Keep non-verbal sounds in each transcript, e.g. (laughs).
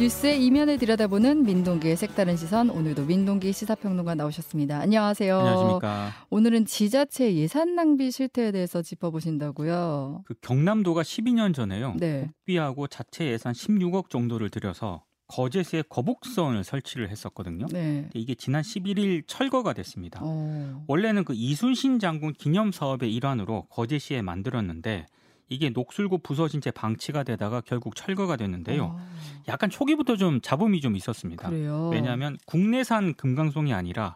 뉴스의 이면을 들여다보는 민동기의 색다른 시선 오늘도 민동기 시사평론가 나오셨습니다. 안녕하세요. 안녕하십니까. 오늘은 지자체 예산 낭비 실태에 대해서 짚어보신다고요. 그 경남도가 12년 전에요. 네. 국비하고 자체 예산 16억 정도를 들여서 거제시에 거북선을 설치를 했었거든요. 네. 이게 지난 11일 철거가 됐습니다. 어. 원래는 그 이순신 장군 기념 사업의 일환으로 거제시에 만들었는데 이게 녹슬고 부서진 채 방치가 되다가 결국 철거가 됐는데요. 아, 약간 초기부터 좀 잡음이 좀 있었습니다. 그래요. 왜냐하면 국내산 금강송이 아니라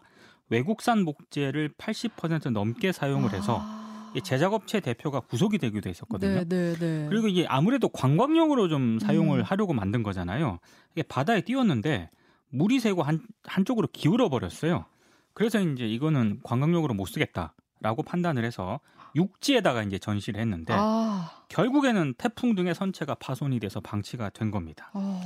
외국산 목재를 80% 넘게 사용을 해서 아. 이 제작업체 대표가 구속이 되기도 했었거든요. 네, 네, 네. 그리고 이게 아무래도 관광용으로 좀 사용을 음. 하려고 만든 거잖아요. 이게 바다에 띄웠는데 물이 새고 한 한쪽으로 기울어 버렸어요. 그래서 이제 이거는 관광용으로 못 쓰겠다라고 판단을 해서 육지에다가 이제 전시를 했는데 아, 결국에는 태풍 등의 선체가 파손이 돼서 방치가 된 겁니다. 아.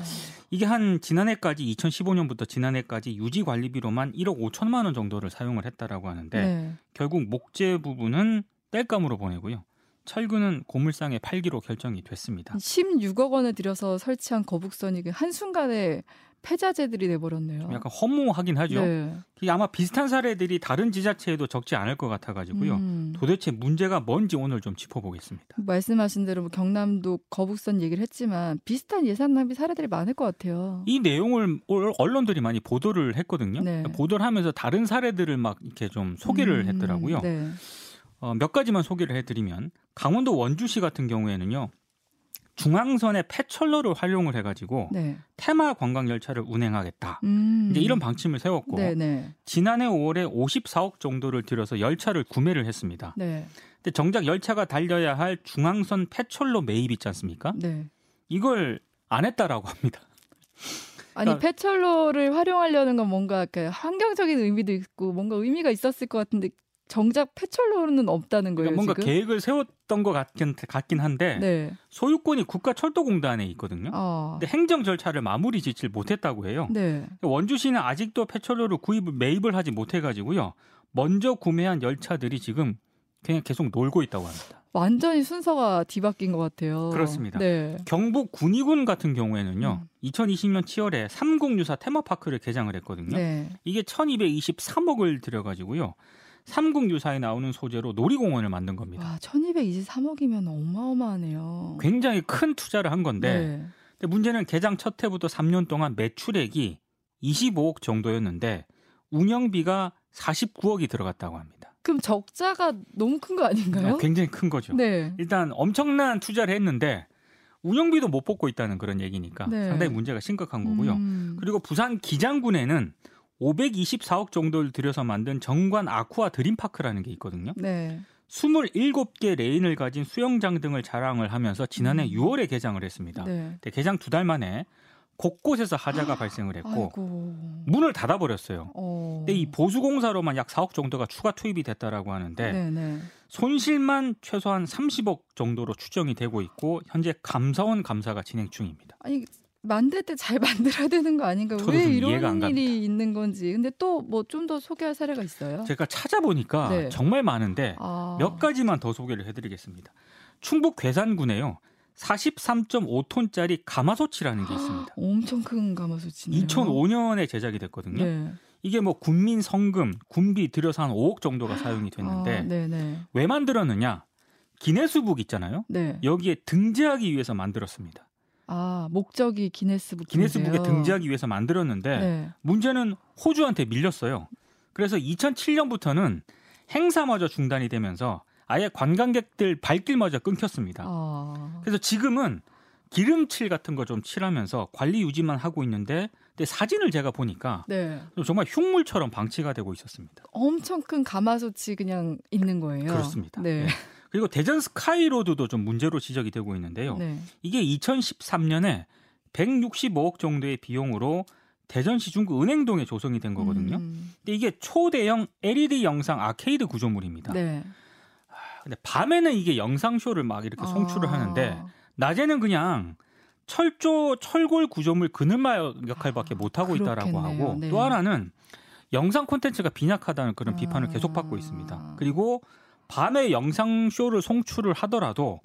이게 한 지난해까지 2015년부터 지난해까지 유지 관리비로만 1억 5천만 원 정도를 사용을 했다라고 하는데 네. 결국 목재 부분은 땔감으로 보내고요. 철근은 고물상에 팔기로 결정이 됐습니다. 16억 원을 들여서 설치한 거북선이 그 한순간에 폐자재들이 돼버렸네요. 좀 약간 허무하긴 하죠. 네. 이게 아마 비슷한 사례들이 다른 지자체에도 적지 않을 것 같아가지고요. 음. 도대체 문제가 뭔지 오늘 좀 짚어보겠습니다. 말씀하신 대로 뭐 경남도 거북선 얘기를 했지만 비슷한 예산 낭비 사례들이 많을 것 같아요. 이 내용을 올- 언론들이 많이 보도를 했거든요. 네. 보도를 하면서 다른 사례들을 막 이렇게 좀 소개를 음, 했더라고요. 네. 어, 몇 가지만 소개를 해드리면 강원도 원주시 같은 경우에는요. 중앙선의 폐철로를 활용을 해가지고 네. 테마 관광 열차를 운행하겠다. 음. 이제 이런 방침을 세웠고 네네. 지난해 5월에 54억 정도를 들여서 열차를 구매를 했습니다. 네. 근데 정작 열차가 달려야 할 중앙선 폐철로 매입 있지 않습니까? 네. 이걸 안 했다라고 합니다. 아니 그러니까- 페트롤로를 활용하려는 건 뭔가 그 환경적인 의미도 있고 뭔가 의미가 있었을 것 같은데 정작 페트롤로는 없다는 거예요 그러니까 뭔가 지금. 계획을 세웠던 것 같긴, 같긴 한데 네. 소유권이 국가철도공단에 있거든요. 아. 근데 행정 절차를 마무리 짓질 못했다고 해요. 네. 원주시는 아직도 페트롤로 구입을 매입을 하지 못해가지고요. 먼저 구매한 열차들이 지금 그냥 계속 놀고 있다고 합니다. 완전히 순서가 뒤바뀐 것 같아요. 그렇습니다. 네. 경북 군위군 같은 경우에는요. 음. 2020년 7월에 삼국유사 테마파크를 개장을 했거든요. 네. 이게 1223억을 들여가지고요. 삼국 유사에 나오는 소재로 놀이공원을 만든 겁니다. 와, 1223억이면 어마어마하네요. 굉장히 큰 투자를 한 건데 네. 근데 문제는 개장 첫 해부터 3년 동안 매출액이 25억 정도였는데 운영비가 49억이 들어갔다고 합니다. 그럼 적자가 너무 큰 거 아닌가요? 어, 굉장히 큰 거죠. 네. 일단 엄청난 투자를 했는데 운영비도 못 뽑고 있다는 그런 얘기니까 네. 상당히 문제가 심각한 거고요. 음. 그리고 부산 기장군에는 524억 정도를 들여서 만든 정관 아쿠아 드림파크라는 게 있거든요. 네. 27개 레인을 가진 수영장 등을 자랑을 하면서 지난해 음. 6월에 개장을 했습니다. 네. 근데 개장 두 달 만에 곳곳에서 하자가 발생을 했고 아이고. 문을 닫아버렸어요. 어. 근데 이 보수공사로만 약 4억 정도가 추가 투입이 됐다라고 하는데 네, 네. 손실만 최소한 30억 정도로 추정이 되고 있고 현재 감사원 감사가 진행 중입니다. 아니 만들 때 잘 (laughs) 만들어야 되는 거 아닌가? 왜좀 이런 일이. 있는 건지. 근데 또 뭐 좀 더 소개할 사례가 있어요? 제가 찾아보니까 네. 정말 많은데 아. 몇 가지만 더 소개를 해드리겠습니다. 충북 괴산군에요. 43.5톤짜리 가마솥이라는 게 있습니다. 엄청 큰 가마솥이네요. 2005년에 제작이 됐거든요. 네. 이게 뭐 군민 성금, 군비 들여서 한 5억 정도가 사용이 됐는데 아. 왜 만들었느냐? 기네스북 있잖아요. 네. 여기에 등재하기 위해서 만들었습니다. 아, 목적이 기네스북 기네스북에 등재하기 위해서 만들었는데 네. 문제는 호주한테 밀렸어요. 그래서 2007년부터는 행사마저 중단이 되면서 아예 관광객들 발길마저 끊겼습니다. 아. 그래서 지금은 기름칠 같은 거 좀 칠하면서 관리 유지만 하고 있는데 근데 사진을 제가 보니까 네. 정말 흉물처럼 방치가 되고 있었습니다. 엄청 큰 가마솥이 그냥 있는 거예요. 그렇습니다. 네. 네. 그리고 대전 스카이로드도 좀 문제로 지적이 되고 있는데요. 네. 이게 2013년에 165억 정도의 비용으로 대전시 중구 은행동에 조성이 된 거거든요. 음, 근데 이게 초대형 LED 영상 아케이드 구조물입니다. 네. 근데 밤에는 이게 영상쇼를 막 이렇게 송출을 아. 하는데 낮에는 그냥 철조 철골 구조물 그늘말 역할밖에 못 하고 있다라고. 하고 네. 또 하나는 영상 콘텐츠가 빈약하다는 그런 비판을 아. 계속 받고 있습니다. 그리고 밤에 영상 쇼를 송출을 하더라도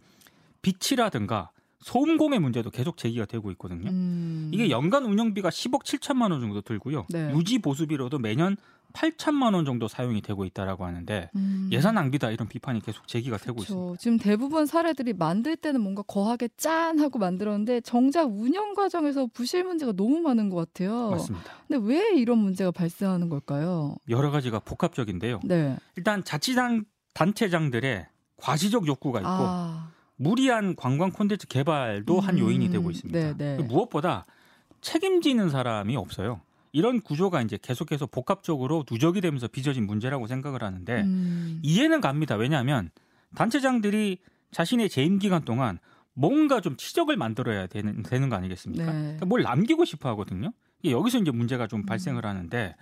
빛이라든가 소음공해 문제도 계속 제기가 되고 있거든요. 음. 이게 연간 운영비가 10억 7천만 원 정도 들고요. 네. 유지 보수비로도 매년 8천만 원 정도 사용이 되고 있다라고 하는데 음. 예산 낭비다 이런 비판이 계속 제기가 되고 있습니다. 지금 대부분 사례들이 만들 때는 뭔가 거하게 짠 하고 만들었는데 정작 운영 과정에서 부실 문제가 너무 많은 것 같아요. 맞습니다. 근데 왜 이런 문제가 발생하는 걸까요? 여러 가지가 복합적인데요. 네. 일단 자치단 단체장들의 과시적 욕구가 있고 아, 무리한 관광 콘텐츠 개발도 한 음, 요인이 되고 있습니다. 네, 네. 무엇보다 책임지는 사람이 없어요. 이런 구조가 이제 계속해서 복합적으로 누적이 되면서 빚어진 문제라고 생각을 하는데 음. 이해는 갑니다. 왜냐하면 단체장들이 자신의 재임 기간 동안 뭔가 좀 치적을 만들어야 되는 되는 거 아니겠습니까? 네. 그러니까 뭘 남기고 싶어 하거든요. 여기서 이제 문제가 좀 발생을 하는데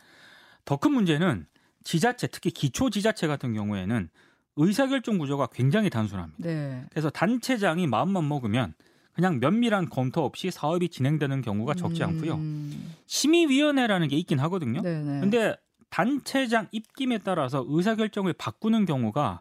더 큰 문제는 지자체 특히 기초 지자체 같은 경우에는 의사결정 구조가 굉장히 단순합니다. 네. 그래서 단체장이 마음만 먹으면 그냥 면밀한 검토 없이 사업이 진행되는 경우가 적지 않고요. 음. 심의위원회라는 게 있긴 하거든요. 네네. 근데 단체장 입김에 따라서 의사결정을 바꾸는 경우가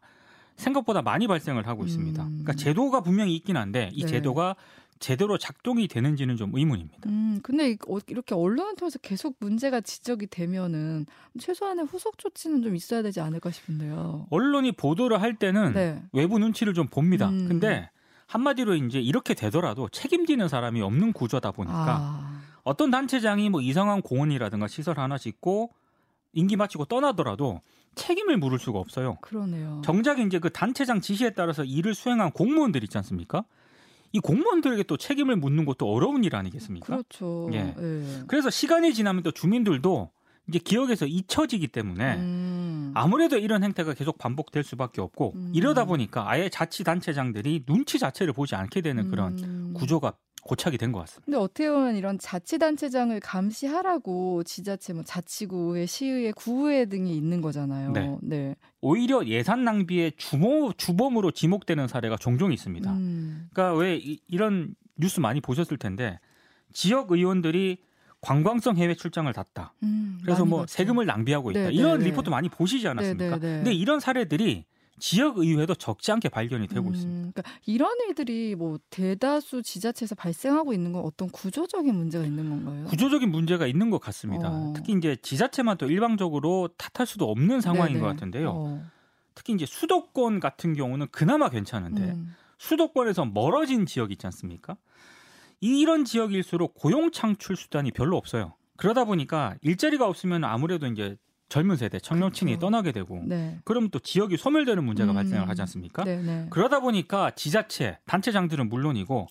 생각보다 많이 발생을 하고 있습니다. 음. 그러니까 제도가 분명히 있긴 한데 이 네. 제도가 제대로 작동이 되는지는 좀 의문입니다. 음, 근데 이- 어, 이렇게 언론을 통해서 계속 문제가 지적이 되면은 최소한의 후속 조치는 좀 있어야 되지 않을까 싶은데요. 언론이 보도를 할 때는 네. 외부 눈치를 좀 봅니다. 음. 근데 한마디로 이제 이렇게 되더라도 책임지는 사람이 없는 구조다 보니까 아, 어떤 단체장이 뭐 이상한 공원이라든가 시설 하나 짓고 임기 마치고 떠나더라도 책임을 물을 수가 없어요. 그러네요. 정작 이제 그 단체장 지시에 따라서 일을 수행한 공무원들 있지 않습니까? 이 공무원들에게 또 책임을 묻는 것도 어려운 일 아니겠습니까? 그렇죠. 예. 예. 그래서 시간이 지나면 또 주민들도 이제 기억에서 잊혀지기 때문에 음. 아무래도 이런 행태가 계속 반복될 수밖에 없고 음. 이러다 보니까 아예 자치단체장들이 눈치 자체를 보지 않게 되는 그런 음. 구조가 고착이 된 것 같습니다. 근데 어떻게 보면 이런 자치단체장을 감시하라고 지자체, 뭐 자치구의 시의회, 구의회 등이 있는 거잖아요. 네. 네. 오히려 예산 낭비의 주모, 주범으로 지목되는 사례가 종종 있습니다. 음. 그러니까 왜 이, 런 뉴스 많이 보셨을 텐데 지역 의원들이 관광성 해외 출장을 갔다. 음, 그래서 뭐 봤죠. 세금을 낭비하고 있다. 네, 이런 네, 네. 리포트 많이 보시지 않았습니까? 네, 네, 네. 근데 이런 사례들이 지역 의회도 적지 않게 발견이 되고 음, 있습니다. 그러니까 이런 일들이 뭐 대다수 지자체에서 발생하고 있는 건 어떤 구조적인 문제가 있는 건가요? 구조적인 문제가 있는 것 같습니다. 어. 특히 이제 지자체만 또 일방적으로 탓할 수도 없는 상황인 네네. 것 같은데요. 어. 특히 이제 수도권 같은 경우는 그나마 괜찮은데 음. 수도권에서 멀어진 지역 있지 않습니까? 이런 지역일수록 고용 창출 수단이 별로 없어요. 그러다 보니까 일자리가 없으면 아무래도 이제 젊은 세대 청년층이 그렇죠. 떠나게 되고 네. 그러면 또 지역이 소멸되는 문제가 음. 발생을 하지 않습니까? 네네. 그러다 보니까 지자체, 단체장들은 물론이고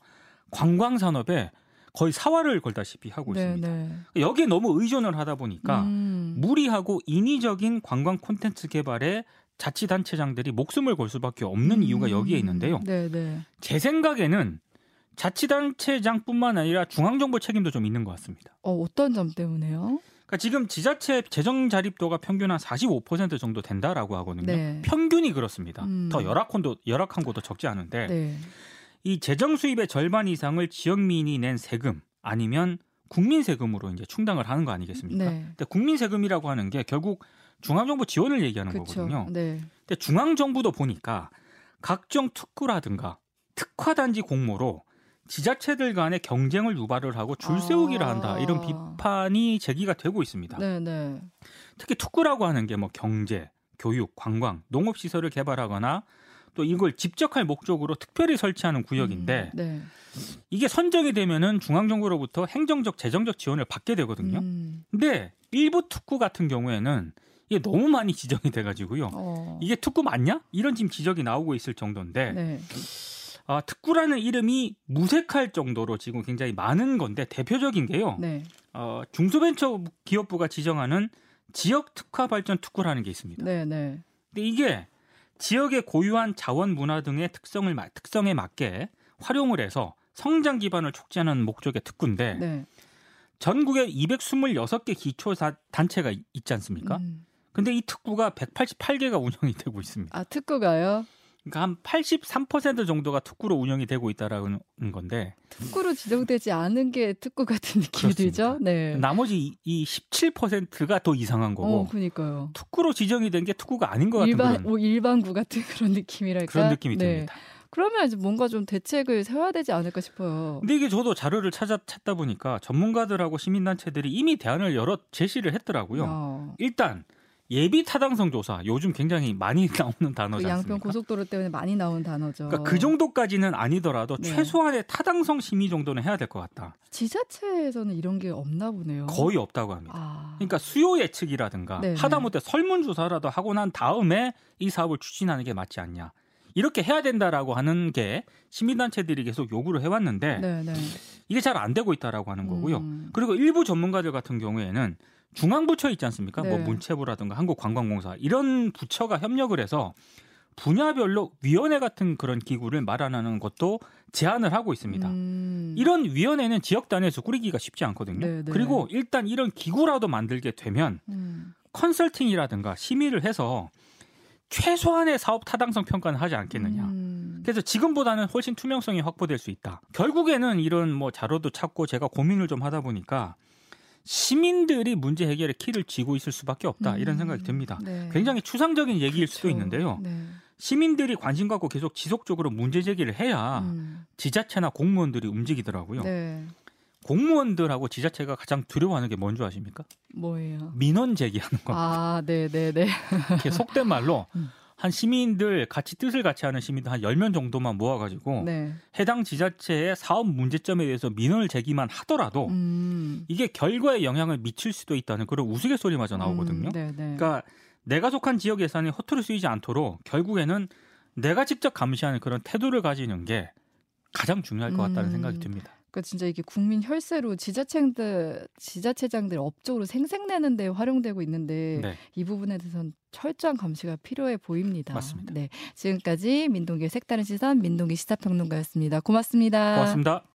관광 산업에 거의 사활을 걸다시피 하고 있습니다. 네네. 여기에 너무 의존을 하다 보니까 음. 무리하고 인위적인 관광 콘텐츠 개발에 자치단체장들이 목숨을 걸 수밖에 없는 이유가 여기에 있는데요. 네네. 제 생각에는 자치단체장뿐만 아니라 중앙정부 책임도 좀 있는 것 같습니다. 어, 어떤 점 때문에요? 그러니까 지금 지자체 재정 자립도가 평균 한 45% 정도 된다라고 하거든요. 네. 평균이 그렇습니다. 음. 더 열악한 도 열악한 곳도 적지 않은데 네. 이 재정 수입의 절반 이상을 지역민이 낸 세금 아니면 국민 세금으로 이제 충당을 하는 거 아니겠습니까? 네. 근데 국민 세금이라고 하는 게 결국 중앙정부 지원을 얘기하는 그렇죠. 거거든요. 네. 근데 중앙정부도 보니까 각종 특구라든가 특화단지 공모로 지자체들 간의 경쟁을 유발을 하고 줄 아. 세우기를 한다 이런 비판이 제기가 되고 있습니다. 네네. 특히 특구라고 하는 게 뭐 경제, 교육, 관광, 농업 시설을 개발하거나 또 이걸 집적할 목적으로 특별히 설치하는 구역인데 음, 네. 이게 선정이 되면은 중앙 정부로부터 행정적 재정적 지원을 받게 되거든요. 음. 근데 일부 특구 같은 경우에는 이게 너무 많이 지정이 돼 가지고요. 어. 이게 특구 맞냐? 이런 지금 지적이 나오고 있을 정도인데 네. 아, 특구라는 이름이 무색할 정도로 지금 굉장히 많은 건데 대표적인 게요. 네. 어, 중소벤처기업부가 지정하는 지역 특화 발전 특구라는 게 있습니다. 네. 네. 근데 이게 지역의 고유한 자원 문화 등의 특성을 마- 특성에 맞게 활용을 해서 성장 기반을 촉진하는 목적의 특구인데 네. 전국에 226개 기초 사- 단체가 있- 있지 않습니까? 음. 근데 이 특구가 188개가 운영이 되고 있습니다. 아 특구가요? 그러니까 한 83% 정도가 특구로 운영이 되고 있다라는 건데 특구로 지정되지 않은 게 특구 같은 느낌이 그렇습니다. 들죠. 네. 나머지 이- 이 17%가 더 이상한 거고 어, 그니까요. 특구로 지정이 된 게 특구가 아닌 것 같은 일반 그런, 뭐 일반구 같은 (laughs) 그런 느낌이랄까. 그런 느낌이 네. 듭니다. 그러면 이제 뭔가 좀 대책을 세워야 되지 않을까 싶어요. 근데 이게 저도 자료를 찾아 찾다 보니까 전문가들하고 시민단체들이 이미 대안을 여러 제시를 했더라고요. 어. 일단 예비 타당성 조사 요즘 굉장히 많이 (laughs) 나오는 단어지 그 양평 않습니까? 고속도로 때문에 많이 나온 단어죠. 그러니까 그 정도까지는 아니더라도 네. 최소한의 타당성 심의 정도는 해야 될 것 같다. 지자체에서는 이런 게 없나 보네요. 거의 없다고 합니다. 아. 그러니까 수요 예측이라든가 네, 하다못해 설문 조사라도 하고 난 다음에 이 사업을 추진하는 게 맞지 않냐. 이렇게 해야 된다라고 하는 게 시민단체들이 계속 요구를 해왔는데 네, 네. 이게 잘 안 되고 있다라고 하는 거고요. 음. 그리고 일부 전문가들 같은 경우에는 중앙부처 있지 않습니까? 뭐 네. 문체부라든가 한국관광공사 이런 부처가 협력을 해서 분야별로 위원회 같은 그런 기구를 마련하는 것도 제안을 하고 있습니다. 음. 이런 위원회는 지역 단위에서 꾸리기가 쉽지 않거든요. 네, 네. 그리고 일단 이런 기구라도 만들게 되면 음. 컨설팅이라든가 심의를 해서 최소한의 사업 타당성 평가는 하지 않겠느냐. 음. 그래서 지금보다는 훨씬 투명성이 확보될 수 있다. 결국에는 이런 뭐 자료도 찾고 제가 고민을 좀 하다 보니까 시민들이 문제 해결의 키를 쥐고 있을 수밖에 없다 이런 음. 생각이 듭니다. 네. 굉장히 추상적인 얘기일 수도 그렇죠. 있는데요. 네. 시민들이 관심 갖고 계속 지속적으로 문제 제기를 해야 음. 지자체나 공무원들이 움직이더라고요. 네. 공무원들하고 지자체가 가장 두려워하는 게 뭔지 아십니까? 뭐예요? 민원 제기하는 거. 아, 네, 네, 네. 속된 말로 음. 한 시민들 같이 뜻을 같이 하는 시민들 한 10명 정도만 모아 가지고 네. 해당 지자체의 사업 문제점에 대해서 민원을 제기만 하더라도 음. 이게 결과에 영향을 미칠 수도 있다는 그런 우스갯소리마저 나오거든요. 음, 네, 네. 그러니까 내가 속한 지역 예산이 허투루 쓰이지 않도록 결국에는 내가 직접 감시하는 그런 태도를 가지는 게 가장 중요할 것 같다는 음. 생각이 듭니다. 그러니까 진짜 이게 국민 혈세로 지자체들 지자체장들 업적으로 생색내는 데 활용되고 있는데 네. 이 부분에 대해서는 철저한 감시가 필요해 보입니다. 맞습니다. 네. 지금까지 민동기의 색다른 시선 민동기 시사평론가였습니다. 고맙습니다. 고맙습니다.